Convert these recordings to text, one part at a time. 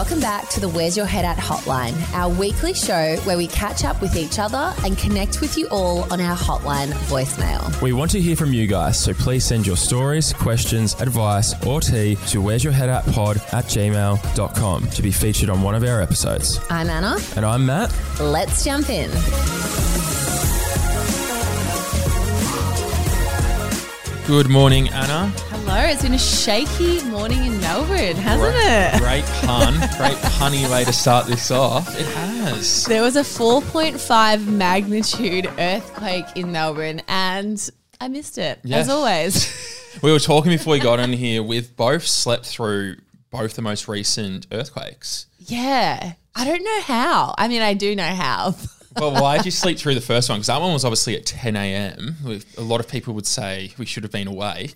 Welcome back to the Where's Your Head At hotline, our weekly show where we catch up with each other and connect with you all on our hotline voicemail. We want to hear from you guys, so please send your stories, questions, advice, or tea to where's your head at pod at gmail.com to be featured on one of our episodes. I'm Anna. And I'm Matt. Let's jump in. Good morning, Anna. Hello, it's been a shaky morning in Melbourne, hasn't great, it? Great pun. great punny way to start this off. It has. There was a 4.5 magnitude earthquake in Melbourne and I missed it, Yeah. as always. We were talking before we got in here. We've both slept through both the most recent earthquakes. yeah. I don't know how. I mean, I do know how. Well, why did you sleep through the first one? Because that one was obviously at 10 a.m. A lot of people would say we should have been awake.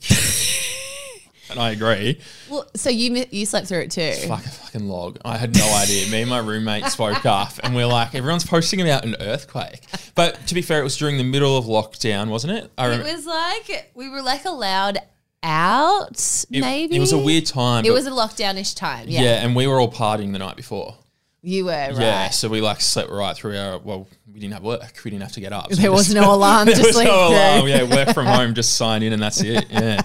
And I agree. well, so you you slept through it too. Fuck a fucking log. I had no idea. Me and my roommates woke up and we're like, everyone's posting about an earthquake. But to be fair, it was during the middle of lockdown, wasn't it? I It was like we were like allowed out, It, maybe. it was a weird time. It was a lockdownish time. Yeah. yeah. and we were all partying the night before. You were right. Yeah, so we like slept right through our. Well, we didn't have work. We didn't have to get up. So There was just- no alarm there was no alarm. Yeah, work from home, just sign in, and that's it. Yeah.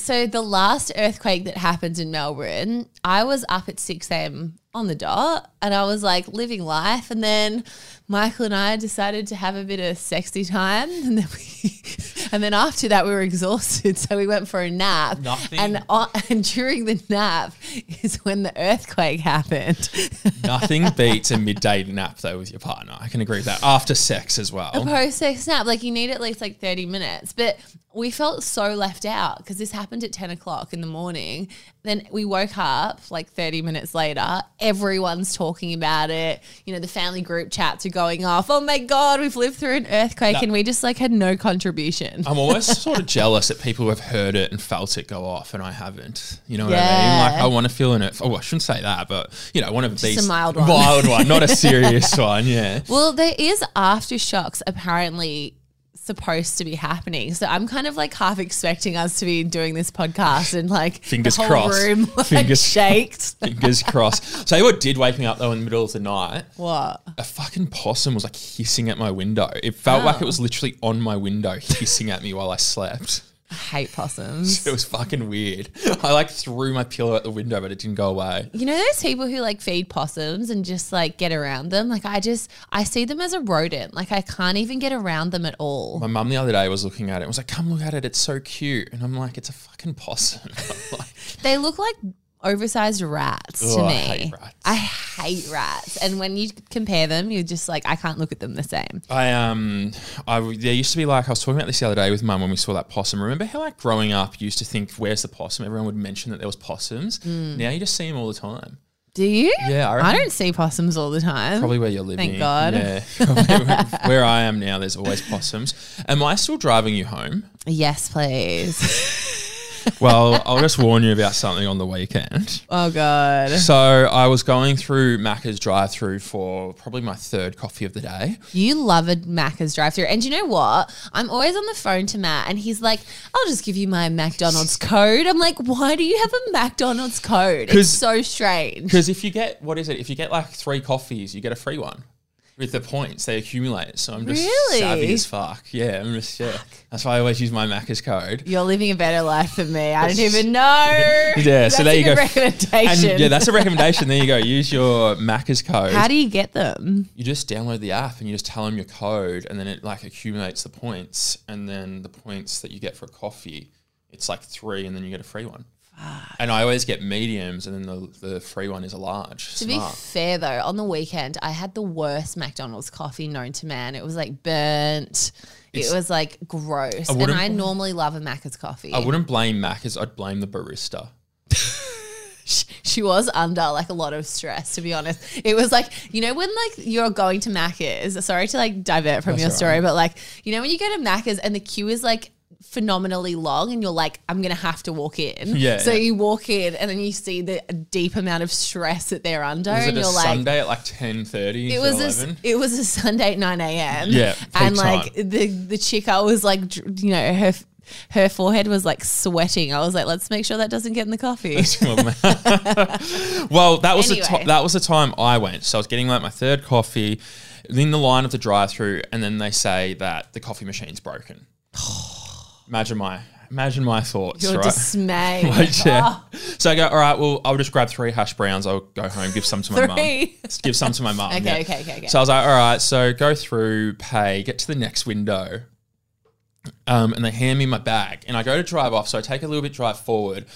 So the last earthquake that happened in Melbourne, I was up at 6 a.m. on the dot and I was like living life. And then Michael and I decided to have a bit of sexy time. And then we, and then after that we were exhausted. So we went for a nap. Nothing. And, on, and during the nap is when the earthquake happened. Nothing beats a midday nap though with your partner. I can agree with that. After sex as well. A post sex nap, like you need at least like 30 minutes. But we felt so left out because this happened at 10 o'clock in the morning. Then we woke up like 30 minutes later. Everyone's talking about it. You know, the family group chats are going off. Oh my God, we've lived through an earthquake No. and we just like had no contribution. I'm always sort of jealous that people have heard it and felt it go off, and I haven't. You know what I mean? Like I want to feel in it. Oh, I shouldn't say that, but you know, I want to be a mild one. mild one, not a serious one. Yeah. Well, there is aftershocks apparently supposed to be happening. So I'm kind of like half expecting us to be doing this podcast and like Fingers the whole crossed. room like Fingers- shaked. Fingers crossed. So you what did wake me up though in the middle of the night. what? A fucking possum was like hissing at my window. It felt like Oh. it was literally on my window hissing at me while I slept. I hate possums. It was fucking weird. I like threw my pillow at the window, but it didn't go away. You know those people who like feed possums and just like get around them? Like I just I see them as a rodent. Like I can't even get around them at all. My mum the other day was looking at it and was like, come look at it, it's so cute. And I'm like, it's a fucking possum. like, They look like oversized rats to Ugh, I me. hate rats. I hate rats. And when you compare them, you're just like I can't look at them the same. I um, I there used to be like I was talking about this the other day with mum when we saw that possum. Remember how like growing up, you used to think, "Where's the possum?" Everyone would mention that there was possums. Now you just see them all the time. Do you? Yeah, I I, don't see possums all the time. Probably where you're living. Thank God. Yeah, where, where I am now, there's always possums. Am I still driving you home? Yes, please. Well, I'll just warn you about something on the weekend. oh god. So I was going through Macca's drive-through for probably my third coffee of the day. You love a Macca's drive through. And you know what? I'm always on the phone to Matt and he's like, I'll just give you my McDonald's code. I'm like, why do you have a McDonald's code? It's so strange. Because if you get what is it? If you get like three coffees, you get a free one. With the points, they accumulate. So I'm just Really? savvy as fuck. Yeah, I'm just yeah. That's why I always use my Macca's code. You're living a better life than me. I don't even know. Yeah, so That's there a you go. Recommendation. And yeah, that's a recommendation. There you go. Use your Macca's code. How do you get them? you just download the app and you just tell them your code, and then it like accumulates the points, and then the points that you get for a coffee, it's like three, and then you get a free one. And I always get mediums, and then the, the free one is a large. To be fair though, on the weekend I had the worst McDonald's coffee known to man. It was like burnt. It's- it was like gross. I and I normally love a Macca's coffee. I wouldn't blame Macca's. I'd blame the barista. she was under like a lot of stress to be honest it was like you know when like you're going to macca's sorry to like divert from That's your story right. but like you know when you go to macca's and the queue is like phenomenally long and you're like i'm gonna have to walk in Yeah, so yeah. you walk in and then you see the deep amount of stress that they're under Was and it a you're like Sunday at like ten thirty? it was a, it was a Sunday at 9 a.m. Yeah, and like time. the the chick I was like, you know, her her forehead was like sweating. I was like, let's make sure that doesn't get in the coffee. well, that was the Anyway. that was the time I went. So I was getting like my third coffee in the line of the drive-through, and then they say that the coffee machine's broken. imagine my imagine my thoughts, Your right? dismay. Like, yeah. Oh, So I go, all right, well, I'll just grab three hash browns. I'll go home, give some to my mum. Give some to my mum. Okay, yeah. okay, okay, okay. So I was like, all right, so go through, pay, get to the next window. Um, and they hand me my bag. And I go to drive off. So I take a little bit drive forward.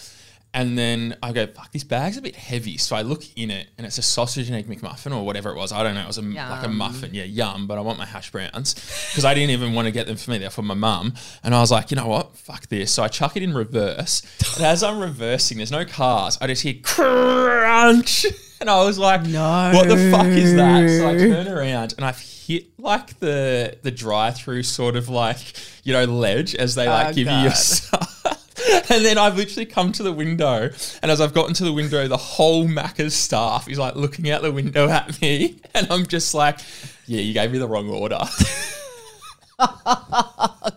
And then I go, fuck, this bag's a bit heavy. So I look in it and it's a sausage and egg McMuffin or whatever it was. I don't know. It was a, like a muffin. Yeah, yum. But I want my hash browns because I didn't even want to get them for me. They're for my mum. And I was like, you know what? Fuck this. So I chuck it in reverse. And as I'm reversing, there's no cars. I just hear crunch. And I was like, No. what the fuck is that? So I turn around and I've hit like the the drive through sort of like, you know, ledge as they like Oh, give you your stuff. And then I've literally come to the window, and as I've gotten to the window, the whole Macca's staff is like looking out the window at me, and I'm just like, "Yeah, you gave me the wrong order."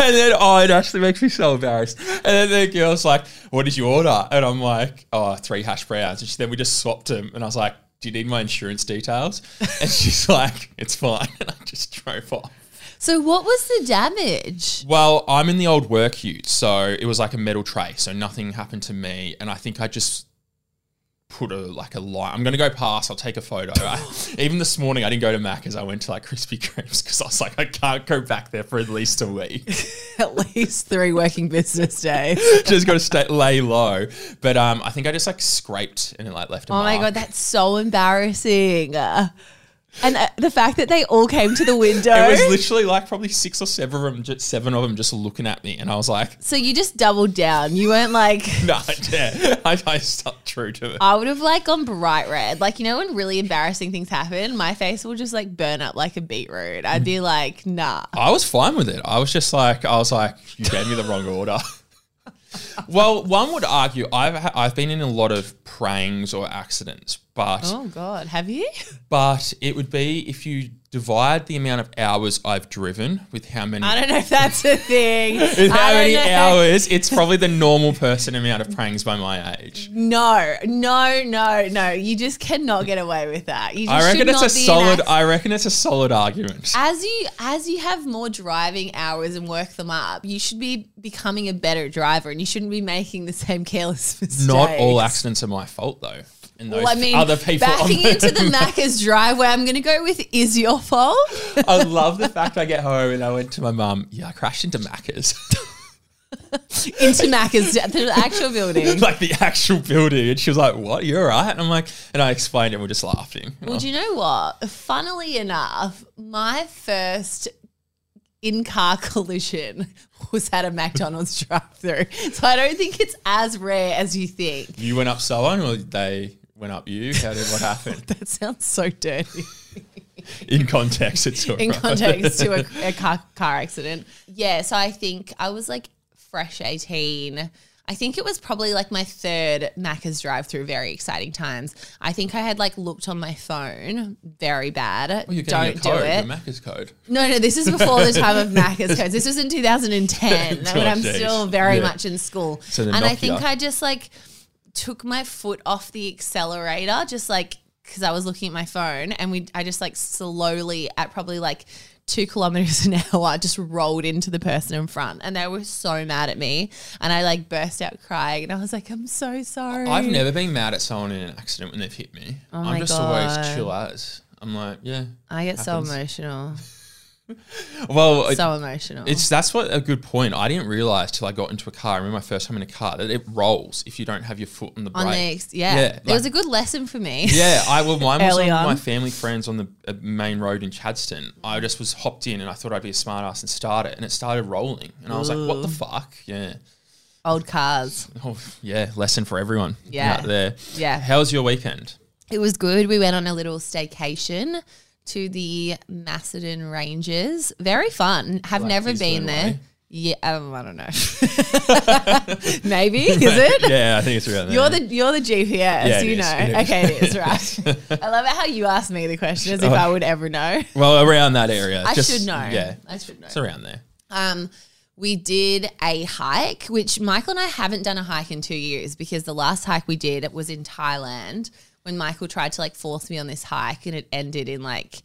And then, oh, it actually makes me so embarrassed. And then the girl's like, "What did you order?" And I'm like, "Oh, three hash browns." And she, then we just swapped them, and I was like, "Do you need my insurance details?" And she's like, "It's fine." And I just drove off. So what was the damage? Well, I'm in the old work ute, so it was like a metal tray, so nothing happened to me, and I think I just put a like a line. I'm gonna go past. I'll take a photo. I, even this morning, I didn't go to Mac Macca's. I went to like Krispy Kremes because I was like, I can't go back there for at least a week. At least three working business days. just got to stay lay low. But um, I think I just like scraped and it like left a Oh my god, that's so embarrassing. And uh, the fact that they all came to the window. It was literally like probably six or seven of them, just seven of them, just looking at me, and I was like, so you just doubled down. You weren't like. "No, yeah." I, I stuck true to it. I would have like gone bright red. Like, you know, when really embarrassing things happen, my face will just like burn up like a beetroot. I'd be like, nah. I was fine with it. I was just like, I was like, you gave me the wrong order. well, one would argue I've I've been in a lot of prangs or accidents, but Oh God, have you? but it would be if you divide the amount of hours I've driven with how many I don't know if that's a thing. with how many know. hours, it's probably the normal person amount of prangs by my age. No, no, no, no. You just cannot get away with that. You just I reckon it's a solid. I reckon it's a solid argument. as you as you have more driving hours and work them up, you should be becoming a better driver, and you shouldn't be making the same careless mistakes. Not all accidents are my fault though. And those Well, I mean, other people. backing into the Macca's driveway, I'm going to go with is your fault. I love the fact I get home and I went to my mum. Yeah, I crashed into Macca's, into Macca's, the actual building. like the actual building, and she was like, "What? You're right. And I'm like, and I explained it. and We're just laughing. Well, do you know what? Funnily enough, my first in car collision was at a McDonald's drive through. So I don't think it's as rare as you think. you went up someone, or they went up you? How did what happened? That sounds so dirty In context, it's all in right. context to a, a car, car accident. Yeah, so I think I was like fresh 18. I think it was probably like my third Macca's drive through, very exciting times. I think I had like looked on my phone very bad. Well, you're Don't do it. Macca's code. No, no, this is before the time of Macca's codes. This was in 2010 Oh, when I'm geez. still very Yeah. much in school. So and I think I just like took my foot off the accelerator, just like because I was looking at my phone, and we I just like slowly at probably like two kilometers an hour just rolled into the person in front, and they were so mad at me, and I like burst out crying, and I was like, I'm so sorry. I've never been mad at someone in an accident when they've hit me. Oh I'm just God. always chill as. I'm like, yeah. I get so emotional, Well, it- so emotional. It's that's what a good point. I didn't realize till I got into a car. I remember my first time in a car that it rolls if you don't have your foot on the brake. on the ex- yeah, Yeah, it was a good lesson for me. yeah, I well, mine was on, on. my family friends on the uh, main road in Chadstone. I just was hopped in and I thought I'd be a smart ass and start it, and it started rolling, and I was like, "What the fuck?" Yeah, Old cars. oh yeah, lesson for everyone. Yeah. out there. Yeah. How was your weekend? It was good. We went on a little staycation to the Macedon Ranges. Very fun. Have never been there. Leeway. Yeah, um, I don't know. Maybe is it? yeah, I think it's around there. You're the you're the GPS. Yeah, it you is. know. It. Okay, it is right. I love it how you ask me the question as if I would ever know. well around that area. I Just- should know. Yeah, I should know. it's around there. Um, we did a hike, which Michael and I haven't done a hike in two years because the last hike we did was in Thailand when Michael tried to like force me on this hike and it ended in like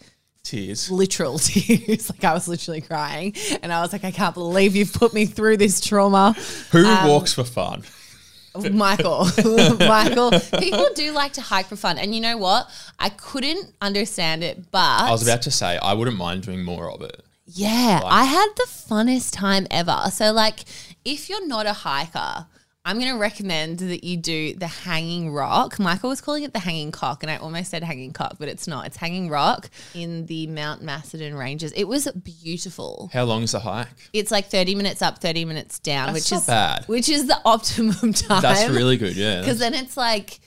Tears. literal tears. like I was literally crying and I was like, I can't believe you've put me through this trauma. Who Um, walks for fun? Michael, Michael, people do like to hike for fun. And you know what? I couldn't understand it, but I was about to say I wouldn't mind doing more of it. Yeah, I had the funnest time ever. So, like, if you're not a hiker, I'm going to recommend that you do the hanging rock. Michael was calling it the hanging cock, and I almost said hanging cock, but it's not. It's hanging rock in the Mount Macedon Ranges. It was beautiful. How long is the hike? It's like 30 minutes up, 30 minutes down, That's which is bad. which is the optimum time. That's really good. Yeah. because then it's like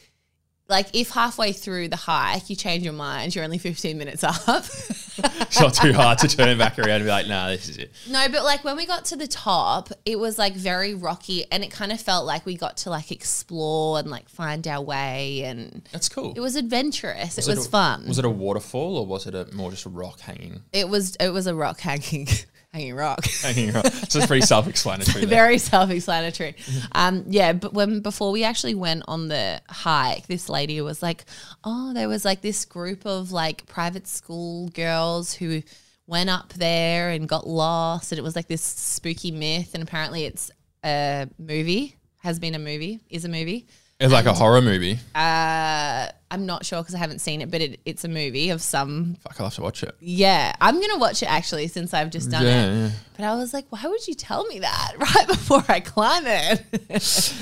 like if halfway through the hike you change your mind, you're only 15 minutes up. It's not too hard to turn back around and be like, nah, this is it. No, but like when we got to the top, it was like very rocky and it kind of felt like we got to like explore and like find our way and That's cool. it was adventurous. it was a, fun. Was it a waterfall or was it a more just a rock hanging? it was it was a rock hanging hanging rock. Hanging rock. So it's pretty self-explanatory. Very self-explanatory. Um, yeah, but when before we actually went on the hike, this lady was like, "Oh, there was like this group of like private school girls who went up there and got lost, and it was like this spooky myth, and apparently it's a movie, has been a movie, is a movie." It's like a horror movie. Uh, I'm not sure because I haven't seen it, but it, it's a movie of some. Fuck, I'll have to watch it. Yeah, I'm gonna watch it actually since I've just done Yeah, it. yeah. But I was like, why would you tell me that right before I climb it?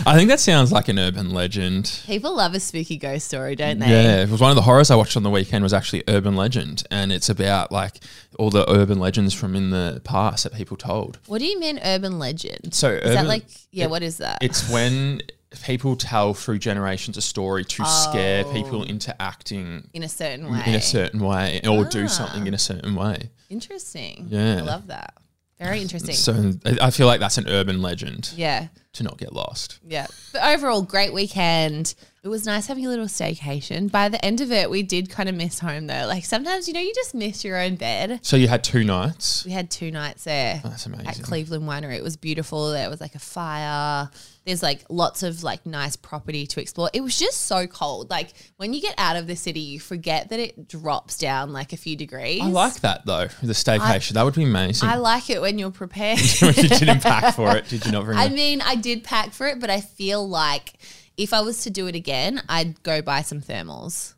I think that sounds like an urban legend. People love a spooky ghost story, don't they? Yeah, it was one of the horrors I watched on the weekend was actually Urban Legend, and it's about like all the urban legends from in the past that people told. What do you mean urban legend? So is that like yeah? what is that? It's when people tell through generations a story to scare Oh. people into acting in a certain way. in a certain way or do Ah. something in a certain way. Interesting. Yeah. I love that. Very interesting. So I feel like that's an urban legend yeah. to not get lost. Yeah. But overall, great weekend. It was nice having a little staycation. By the end of it, we did kind of miss home though. Like sometimes, you know, you just miss your own bed. So you had two nights. We had two nights there oh, That's amazing. at Cleveland Winery. It was beautiful. There was like a fire. There's like lots of like nice property to explore. It was just so cold. Like when you get out of the city, you forget that it drops down like a few degrees. I like that though. The staycation. that would be amazing. I like it when you're prepared. you didn't pack for it, did you not bring I mean, I did pack for it, but I feel like if I was to do it again, I'd go buy some thermals.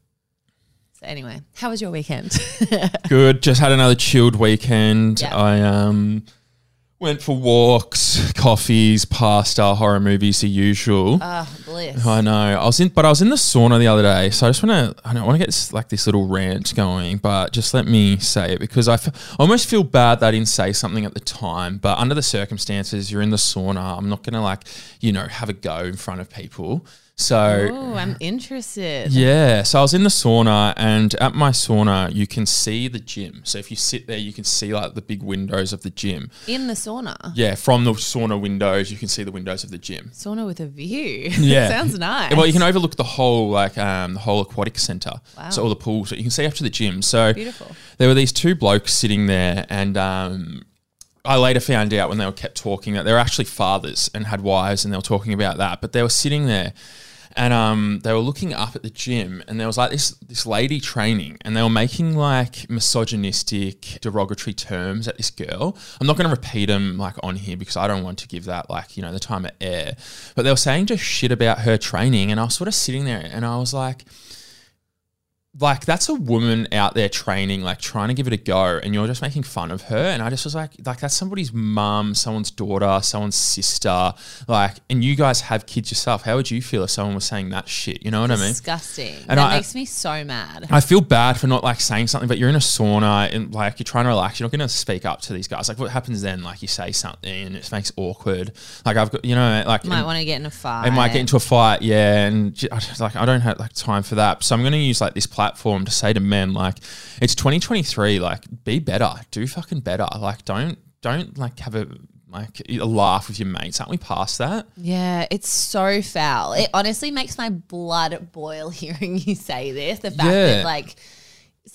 So anyway, how was your weekend? Good. Just had another chilled weekend. Yeah. I um went for walks, coffees, pasta, horror movies, the usual. Ah, bliss. I know. I was in, but I was in the sauna the other day, so I just want to. I don't want to get this, like this little rant going, but just let me say it because I, f- I almost feel bad that I didn't say something at the time. But under the circumstances, you're in the sauna. I'm not gonna like you know have a go in front of people. So Oh, I'm interested. yeah, so I was in the sauna, and at my sauna, you can see the gym. So if you sit there, you can see like the big windows of the gym. In the sauna. Yeah, from the sauna windows, you can see the windows of the gym. Sauna with a view. Yeah. Sounds nice. Well, you can overlook the whole like um, the whole aquatic center. Wow. So all the pools that you can see after the gym. So Beautiful. there were these two blokes sitting there, and um, I later found out when they were kept talking that they were actually fathers and had wives, and they were talking about that. But they were sitting there, and um, they were looking up at the gym, and there was like this this lady training, and they were making like misogynistic, derogatory terms at this girl. I'm not going to repeat them like on here because I don't want to give that like you know the time of air. But they were saying just shit about her training, and I was sort of sitting there, and I was like like that's a woman out there training, like trying to give it a go, and you're just making fun of her. And I just was like, like that's somebody's mum, someone's daughter, someone's sister, like, and you guys have kids yourself. How would you feel if someone was saying that shit? You know what I mean? Disgusting. And that I- makes me so mad. I feel bad for not like saying something, but you're in a sauna and like you're trying to relax. You're not going to speak up to these guys. Like, what happens then? Like, you say something and it makes awkward. Like, I've got, you know, like, Might want to get in a fight. it might get into a fight, yeah, and I just, like I don't have like time for that. So I'm going to use like this platform to say to men, like, it's 2023, like, be better, do fucking better, like, don't don't like have a like a laugh with your mates. Aren't we past that? Yeah, it's so foul. It honestly makes my blood boil hearing you say this. The fact Yeah. that like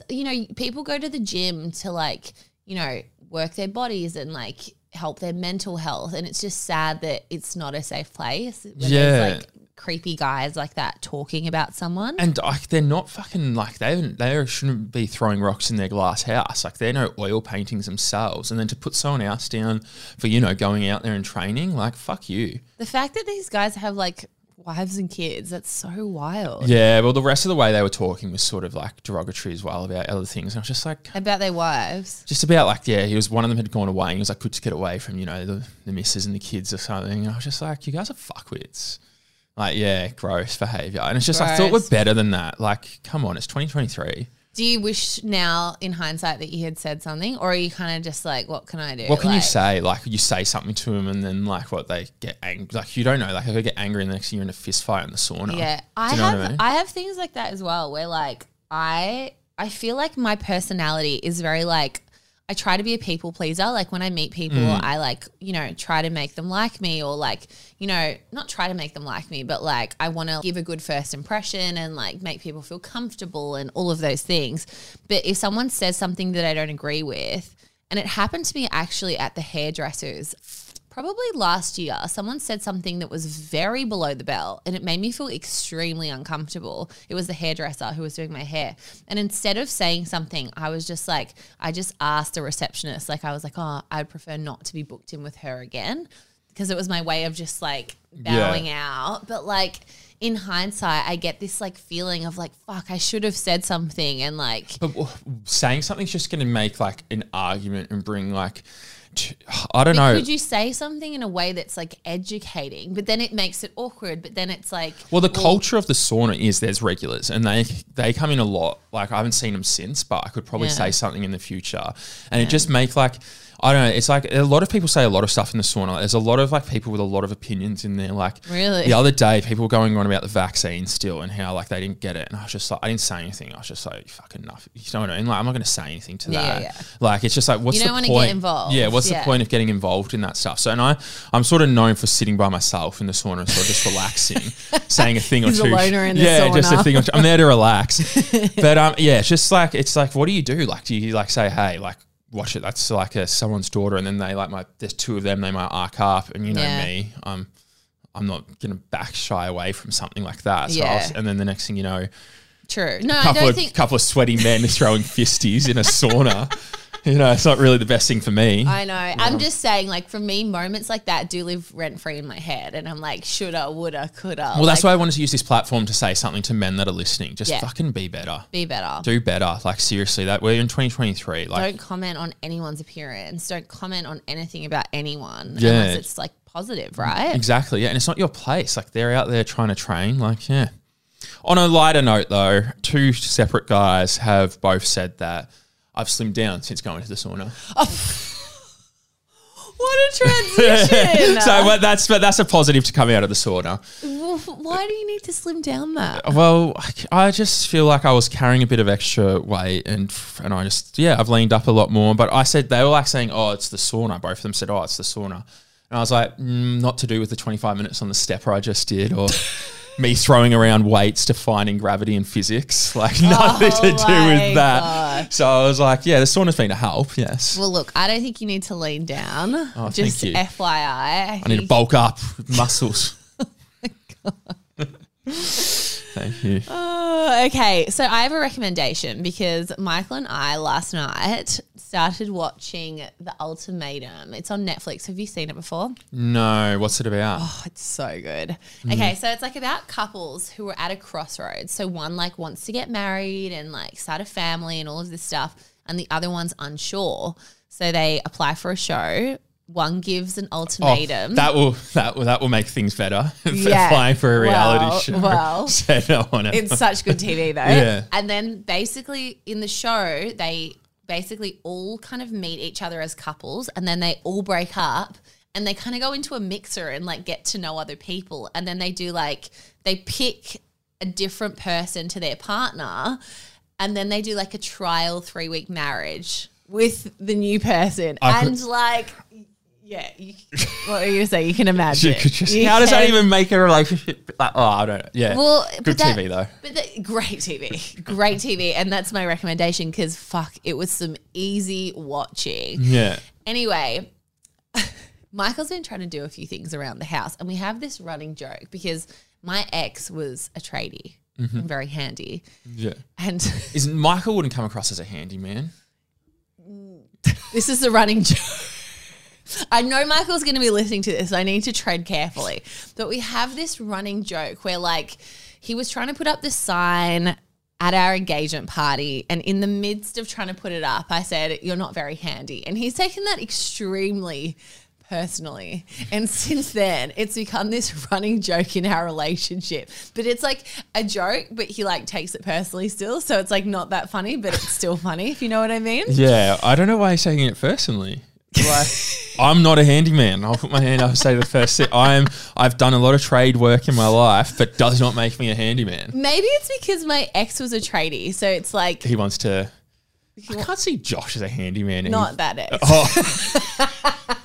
you know, people go to the gym to like, you know, work their bodies and like help their mental health. And it's just sad that it's not a safe place. Yeah. Like creepy guys like that talking about someone. And like they're not fucking like they haven't- they shouldn't be throwing rocks in their glass house. Like they're no oil paintings themselves. And then to put someone else down for you know going out there and training, like fuck you. the fact that these guys have like wives and kids, that's so wild. Yeah. Well, the rest of the way they were talking was sort of like derogatory as well about other things. And I was just like. About their wives. Just about like yeah, he was one of them had gone away and he was like good to get away from you know the, the missus and the kids or something. And I was just like, you guys are fuckwits. Like yeah, gross behavior. And it's just I thought we're Gross. better than that. Like come on, it's 2023. Do you wish now, in hindsight, that you had said something, or are you kind of just like, what can I do? What can you Like, say? Like you say something to them, and then like what they get angry. Like you don't know. Like if they get angry, and the next thing you're in a fist fight in the sauna. Yeah, Do I you know have. what I mean? I have things like that as well, where like I, I feel like my personality is very like. I try to be a people pleaser. Like when I meet people, Mm. I like, you know, try to make them like me or like, you know, not try to make them like me, but like I want to give a good first impression and like make people feel comfortable and all of those things. But if someone says something that I don't agree with, and it happened to me actually at the hairdressers probably last year, someone said something that was very below the belt and it made me feel extremely uncomfortable. It was the hairdresser who was doing my hair. And instead of saying something, I was just like, I just asked the receptionist, like, I was like, oh, I'd prefer not to be booked in with her again. Because it was my way of just like bowing out. But like, in hindsight, I get this like feeling of like, fuck, I should have said something. And like, But saying something's just going to make like an argument and bring like, I don't know. could you say something in a way that's like educating, but then it makes it awkward, but then it's like, Well, the culture of the sauna is there's regulars, and they they come in a lot. Like I haven't seen them since, but I could probably Yeah. say something in the future, and it just make like I don't know. It's like a lot of people say a lot of stuff in the sauna. There's a lot of like people with a lot of opinions in there. Like Really? the other day, people were going on about the vaccine still and how like they didn't get it, and I was just like, I didn't say anything. I was just like, fucking enough. You know what I mean? Like I'm not going to say anything to Yeah, that. yeah. Like it's just like, what's You the don't get point? involved. Yeah, what's Yeah. the point of getting involved in that stuff? So, and I, I'm sort of known for sitting by myself in the sauna and sort of just relaxing, saying a thing He's or a two. the yeah, just a thing. Or two. I'm there to relax. but um, yeah, it's just like it's like, what do you do? Like, do you like say, hey, like watch it? That's like a someone's daughter, and then they like my there's two of them. They might arc up, and you know Yeah. me, I'm. I'm not gonna back shy away from something like that. So I Yeah. was- and then the next thing you know, true. No, I couple don't of think. couple of sweaty men throwing fisties in a sauna. You know, it's not really the best thing for me. I know. I'm um, just saying, like, for me, moments like that do live rent free in my head. And I'm like, shoulda, woulda, coulda. Well, that's like, why I wanted to use this platform to say something to men that are listening. Just Yeah. fucking be better. be better. Do better. Like seriously, that we're in 2023. Like don't comment on anyone's appearance. Don't comment on anything about anyone Yeah. unless it's like positive, right? exactly, yeah. And it's not your place. Like they're out there trying to train. Like yeah. On a lighter note, though, two separate guys have both said that I've slimmed down since going to the sauna. What a transition! so, but that's but that's a positive to come out of the sauna. Well, Why do you need to slim down that? Well, I- I just feel like I was carrying a bit of extra weight, and and I just yeah, I've leaned up a lot more. But I said they were like saying, "Oh, it's the sauna." Both of them said, "Oh, it's the sauna," and I was like, mm, "Not to do with the twenty five minutes on the stepper I just did, or me throwing around weights defining gravity and physics. Like nothing to oh do with that." God. So I was like, "Yeah, the sauna's been a help. Yes, Well, look, I don't think you need to lean down. Oh, thank Just you. FYI. I need to bulk up muscles." Oh Thank you. Oh, okay, so I have a recommendation because Michael and I last night started watching The Ultimatum. It's on Netflix. Have you seen it before? No, what's it about? Oh, it's so good. Mm-hmm. Okay, so it's like about couples who are at a crossroads. So one like wants to get married and like start a family and all of this stuff, and the other one's unsure. So they apply for a show. One gives an Oh, ultimatum. that will that will that will make things better. Yeah. Applying for a reality Well, show. well. Said no one else. it's such good TV though. Yeah. And then basically in the show, they basically all kind of meet each other as couples and then they all break up and they kind of go into a mixer and like get to know other people. And then they do like, they pick a different person to their partner and then they do like a trial three week marriage with the new person. I and like, yeah, you, what are you going to say? You can imagine. You could just- You how does that can- even make a relationship? Like, oh, I don't know. Yeah. well, good but that- TV though. But the, great TV, great TV, and that's my recommendation because fuck, it was some easy watching. Yeah. Anyway, Michael's been trying to do a few things around the house, and we have this running joke because my ex was a tradie Mm-hmm. and very handy. Yeah. And Is Michael wouldn't come across as a handyman? this is the running joke. I know Michael's going to be listening to this. I need to tread carefully. But we have this running joke where, like, he was trying to put up the sign at our engagement party. And in the midst of trying to put it up, I said, You're not very handy. And he's taken that extremely personally. And since then, it's become this running joke in our relationship. But it's like a joke, but he like takes it personally still. So it's like not that funny, but it's still funny, if you know what I mean. Yeah, I don't know why he's taking it personally. I'm not a handyman. I'll put my hand up and say the first thing. I am. I've done a lot of trade work in my life, but does not make me a handyman. Maybe it's because my ex was a tradie, so it's like He wants to. I can't see Josh as a handyman. not that ex. Oh.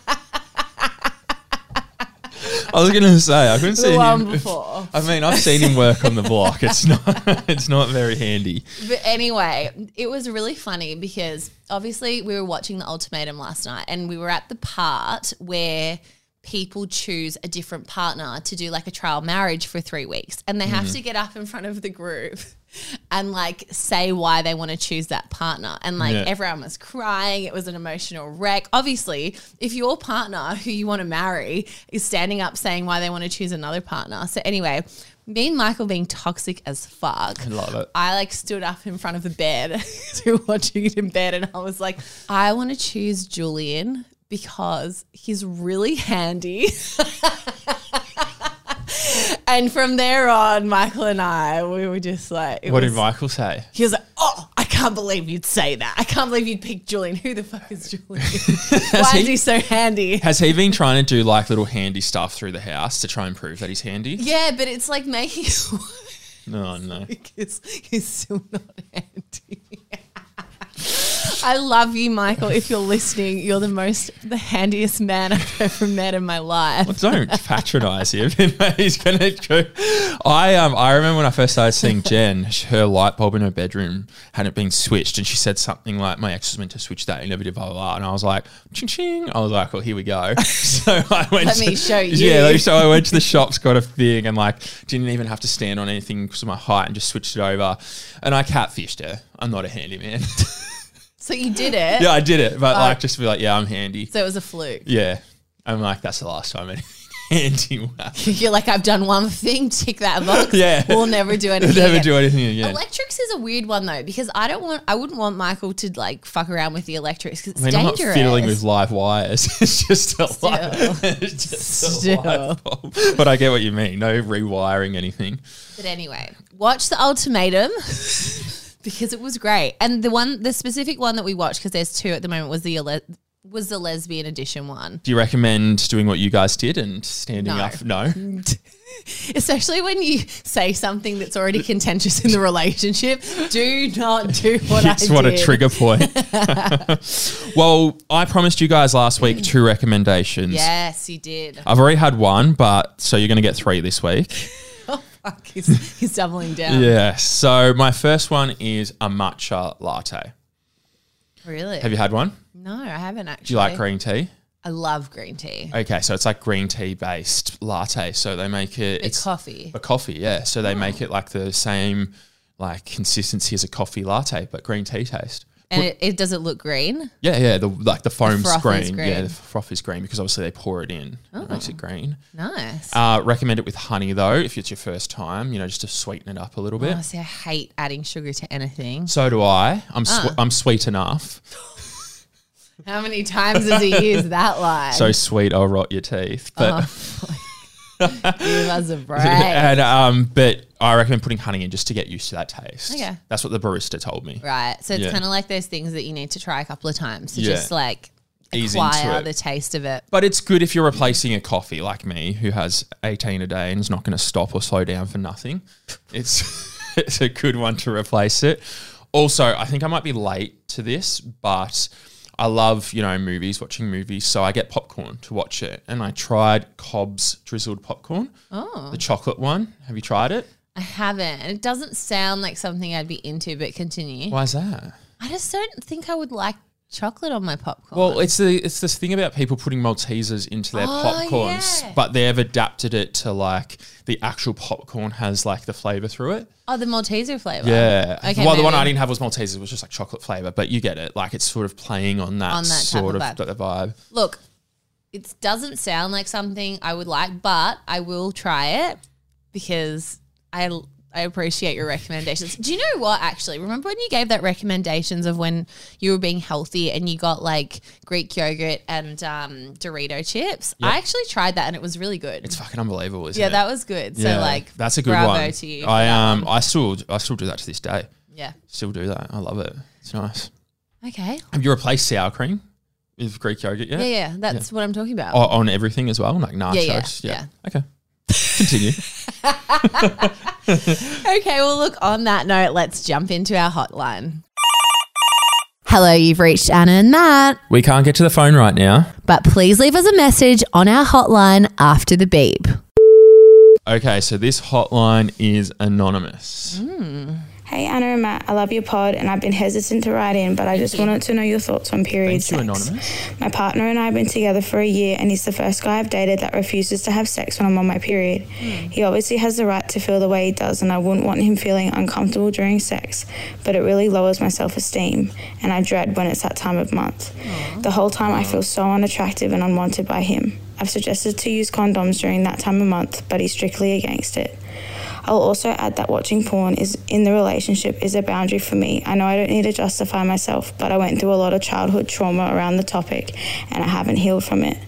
I was gonna say I couldn't see The one him. before. I mean, I've seen him work on the block. It's not. It's not very handy. But anyway, it was really funny because obviously we were watching the ultimatum last night and we were at the part where people choose a different partner to do like a trial marriage for three weeks and they Mm-hmm. have to get up in front of the group and like say why they want to choose that partner and like Yeah. everyone was crying it was an emotional wreck obviously if your partner who you want to marry is standing up saying why they want to choose another partner so anyway me and michael being toxic as fuck I love it. I like stood up in front of the bed, were watching it in bed, and I was like, I want to choose Julian because he's really handy. and from there on, Michael and I, we were just like, What was, did Michael say? he was like, oh, I can't believe you'd say that. I can't believe you'd pick Julian. Who the fuck is Julian? Why he- is he so handy? Has he been trying to do like little handy stuff through the house to try and prove that he's handy? Yeah, but it's like making No, no. because he's still not handy. I love you, Michael. If you're listening, you're the most, the handiest man I've ever met in my life. Well, don't patronize him. He's gonna go. I um I remember when I first started seeing Jen, her light bulb in her bedroom hadn't been switched, and she said something like, "My ex was meant to switch that," and bit of blah blah. blah. And I was like, "Ching ching." I was like, "Well, here we go." so I went. Let to, me show Yeah. you. like, So I went to the shops, got a thing, and like didn't even have to stand on anything because of my height, and just switched it over. And I catfished her. I'm not a handyman. So you did it. yeah, I did it, but like just to be like, yeah, I'm handy. So it was a fluke. Yeah. I'm like, that's the last time handy will happen. You're like, I've done one thing, tick that box. Yeah. We'll never do anything. Never again. do anything again. Electrics is a weird one though because I don't want I wouldn't want Michael to like fuck around with the electrics because it's I mean, I'm not dangerous. fiddling with live wires. it's just a it's just a Still. bulb. But I get what you mean. No rewiring anything. But anyway, watch the ultimatum because it was great. And the one, the specific one that we watched, because there's two at the moment, was the ele- was the lesbian edition one. Do you recommend doing what you guys did and standing No. up? No. Especially when you say something that's already contentious in the relationship. Do not do what It's I what did. a trigger point. well, I promised you guys last week two recommendations. Yes, you did. I've already had one, but so you're going to get three this week. Fuck. He's, he's doubling down. Yeah. So my first one is a matcha latte. Really? Have you had one? no, I haven't actually. Do you like green tea? I love green tea. Okay, so it's like green tea based latte. So they make it It's it's coffee. a coffee, yeah. So they Oh. make it like the same like consistency as a coffee latte, but green tea taste. And it, it does it look green? Yeah, yeah. The like the foam's froth green. Yeah, green. Oh. the froth is green because obviously they pour it in. It makes it green. Nice. Uh, recommend it with honey though, if it's your first time. You know, just to sweeten it up a little bit. Oh, see, I hate adding sugar to anything. So do I. I'm sw- I'm sweet enough. How many times has he used that line? So sweet, I'll rot your teeth. But Give us a break. and um, but I recommend putting honey in just to get used to that taste. Okay. that's what the barista told me. Right. So it's Yeah. kind of like those things that you need to try a couple of times to Yeah. just like Ease into acquire it. the taste of it. But it's good if you're replacing a coffee like me, who has 18 a day and is not going to stop or slow down for nothing. It's it's a good one to replace it. Also, I think I might be late to this, but I love you know movies, watching movies, so I get popcorn to watch it. And I tried Cobs drizzled popcorn, Oh, the chocolate one. Have you tried it? I haven't. And it doesn't sound like something I'd be into, but continue. Why is that? I just don't think I would like chocolate on my popcorn. Well, it's the it's this thing about people putting Maltesers into their Oh, popcorns, yeah. but they've adapted it to like the actual popcorn has like the flavor through it. oh, the Malteser flavor. Yeah. Okay, well, the one. I didn't have was Maltesers, it was just like chocolate flavor, but you get it. Like it's sort of playing on that, On that sort of of, vibe. the vibe. Look, it doesn't sound like something I would like, but I will try it because I I appreciate your recommendations. Do you know what? Actually, remember when you gave that recommendations of when you were being healthy and you got like Greek yogurt and um, Dorito chips? I actually tried that and it was really good. It's fucking unbelievable, isn't yeah, it? that was good. Yeah, so like, that's a good bravo one. to you. for I that um one. I still I still do that to this day. yeah. Still do that. I love it. It's nice. Okay. Have you replaced sour cream with Greek yogurt yet? Yeah, yeah, that's what I'm talking about. O- on everything as well, like nachos. yeah, yeah, Okay. Continue. Okay, well, look, on that note, let's jump into our hotline. Hello, you've reached Anna and Matt, we can't get to the phone right now. but please leave us a message on our hotline after the beep. Okay, so this hotline is anonymous. Hmm. Hey Anna and Matt, I love your pod and I've been hesitant to write in, but I just wanted to know your thoughts on period Thank you, sex. anonymous. My partner and I have been together for a year and he's the first guy I've dated that refuses to have sex when I'm on my period. Hmm. He obviously has the right to feel the way he does and I wouldn't want him feeling uncomfortable during sex, but it really lowers my self-esteem and I dread when it's that time of month. The whole time I feel so unattractive and unwanted by him. I've suggested to use condoms during that time of month, but he's strictly against it. I'll also add that watching porn is in the relationship is a boundary for me. I know I don't need to justify myself, but I went through a lot of childhood trauma around the topic and I haven't healed from it.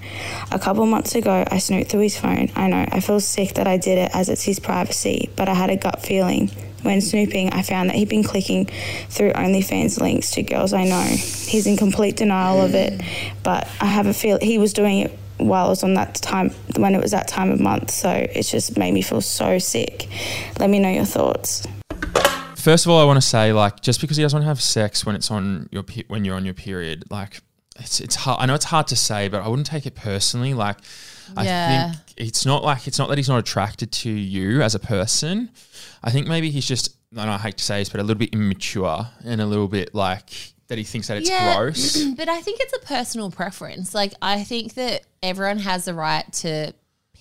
A couple months ago, I snooped through his phone. I know I feel sick that I did it as it's his privacy, but I had a gut feeling. When snooping, I found that he'd been clicking through OnlyFans links to girls I know. He's in complete denial of it, but I have a feel he was doing it while I was on that time when it was that time of month. So it just made me feel so sick. Let me know your thoughts. First of all, I want to say, like, just because he doesn't want to have sex when it's on your pe- when you're on your period, like, it's it's hard. I know it's hard to say, but I wouldn't take it personally. Like, Yeah. I think it's not like it's not that he's not attracted to you as a person. I think maybe he's just, I know I hate to say this, but a little bit immature and a little bit like that he thinks that it's gross. but I think it's a personal preference. Like, I think that everyone has the right to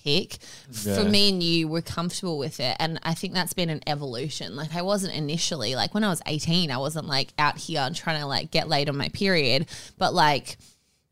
pick. For me and you, we're comfortable with it. And I think that's been an evolution. Like, I wasn't initially, like, when I was 18, I wasn't like out here and trying to like get laid on my period. But like,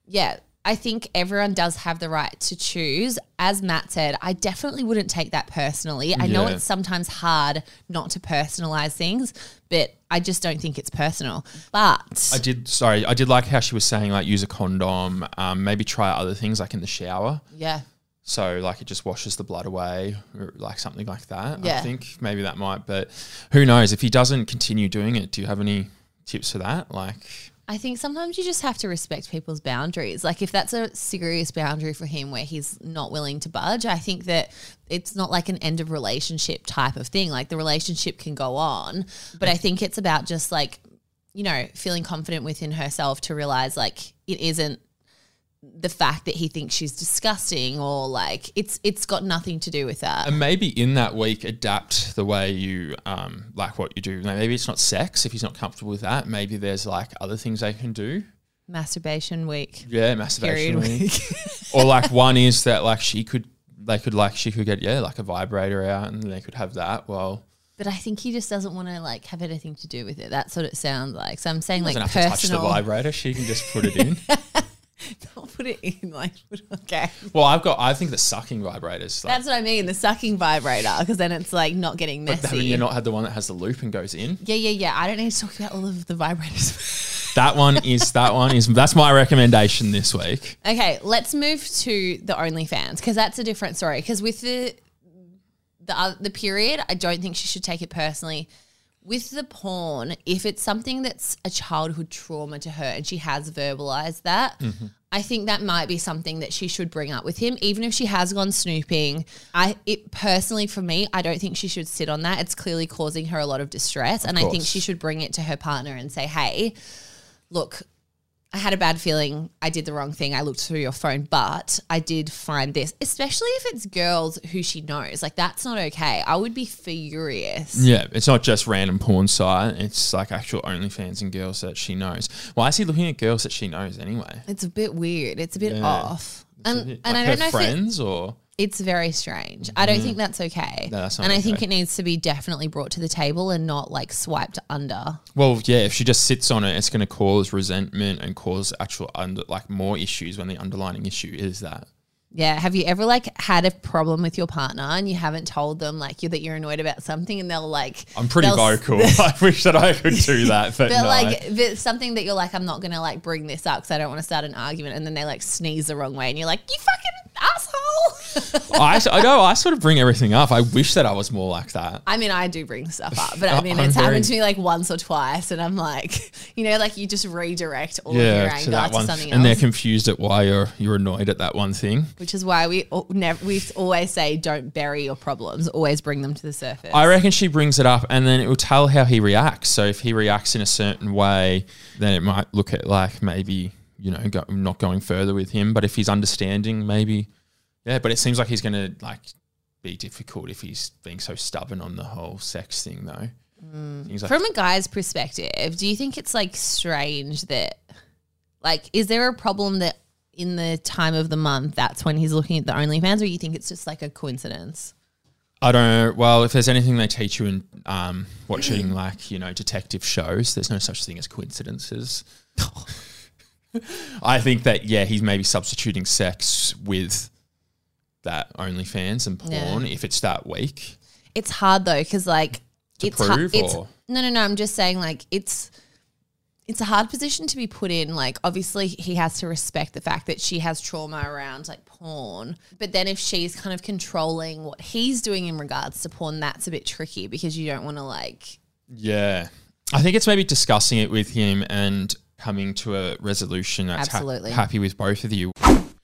yeah, I think everyone does have the right to choose. As Matt said, I definitely wouldn't take that personally. I know it's sometimes hard not to personalize things, but I just don't think it's personal. But I did. Sorry, I did like how she was saying like use a condom. Um, maybe try other things like in the shower. yeah, So like it just washes the blood away, or like something like that. Yeah. I think maybe that might, but who knows? If he doesn't continue doing it, do you have any tips for that? Like, I think sometimes you just have to respect people's boundaries. Like if that's a serious boundary for him where he's not willing to budge, I think that it's not like an end of relationship type of thing. Like the relationship can go on, but I think it's about just like, you know, feeling confident within herself to realize like it isn't the fact that he thinks she's disgusting or like it's it's got nothing to do with that. and maybe in that week adapt the way you um like what you do. Maybe it's not sex if he's not comfortable with that. Maybe there's like other things they can do. Masturbation week. Yeah, masturbation Period week. or like one is that like she could they could like she could get yeah like a vibrator out and they could have that. Well, But I think he just doesn't want to like have anything to do with it. That's what it sounds like. So I'm saying like have to touch the vibrator. She can just put it in. I'll put it in like okay. well, I've got I think the sucking vibrators. Like, That's what I mean. The sucking vibrator because then it's like not getting but messy. haven't you not had the one that has the loop and goes in? yeah, yeah, yeah. I don't need to talk about all of the vibrators. That one is that one is that's my recommendation this week. okay, let's move to the OnlyFans because that's a different story. Because with the the uh, the period, I don't think she should take it personally. With the porn, if it's something that's a childhood trauma to her and she has verbalized that, mm-hmm. I think that might be something that she should bring up with him, even if she has gone snooping. I it personally for me, I don't think she should sit on that. It's clearly causing her a lot of distress, and I think she should bring it to her partner and say, "Hey, look, I had a bad feeling. I did the wrong thing. I looked through your phone, but I did find this, especially if it's girls who she knows. Like, that's not okay. I would be furious. Yeah, it's not just random porn site. It's like actual OnlyFans and girls that she knows. Why is he looking at girls that she knows anyway? It's a bit weird. It's a bit Yeah. off. And, Like and I her don't know if it, friends or it's very strange. I don't mm-hmm. think that's okay. No, that's not and I think okay. it needs to be definitely brought to the table and not like swiped under. well, yeah. If she just sits on it, it's going to cause resentment and cause actual under like more issues when the underlining issue is that. Yeah. Have you ever like had a problem with your partner and you haven't told them like you that you're annoyed about something and they'll like I'm pretty vocal. I wish that I could do that, but, But no. like but something that you're like, I'm not gonna like bring this up because I don't want to start an argument, and then they like sneeze the wrong way, and you're like, you fucking asshole. I, I know I sort of bring everything up. I wish that I was more like that. I mean, I do bring stuff up, but I mean, I'm it's very- happened to me like once or twice, and I'm like, you know, like you just redirect all of your anger to to something and they're confused at why you're you're annoyed at that one thing. which is why we never we always say don't bury your problems, always bring them to the surface. I reckon she brings it up, and then it will tell how he reacts. So if he reacts in a certain way, then it might look at like maybe you know go, not going further with him. But if he's understanding, maybe yeah. But it seems like he's going to like be difficult if he's being so stubborn on the whole sex thing, though. Mm. He's like, From a guy's perspective, do you think it's like strange that, like, is there a problem that in the time of the month that's when he's looking at the OnlyFans, or you think it's just like a coincidence? I don't know. Well, if there's anything they teach you in um, watching, like you know, detective shows, there's no such thing as coincidences. I think that yeah, he's maybe substituting sex with that OnlyFans and porn Yeah. if it's that weak. It's hard though, because like To it's prove, it's no, no, no. I'm just saying like it's it's a hard position to be put in. Like obviously he has to respect the fact that she has trauma around like porn, but then if she's kind of controlling what he's doing in regards to porn, that's a bit tricky because you don't want to like Yeah, I think it's maybe discussing it with him and coming to a resolution that's Absolutely. happy with both of you.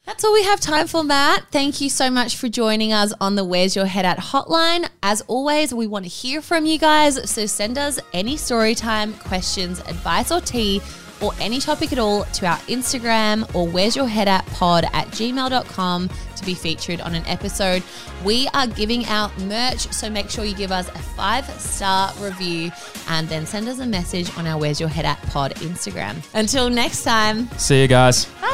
That's all we have time for, Matt. Thank you so much for joining us on the Where's Your Head At hotline. As always, we want to hear from you guys, so send us any story time, questions, advice, or tea, or any topic at all to our Instagram or Where's Your Head At pod at gmail.com to be featured on an episode. We are giving out merch, so make sure you give us a five star review and then send us a message on our Where's Your Head At pod Instagram. Until next time, See you guys. bye.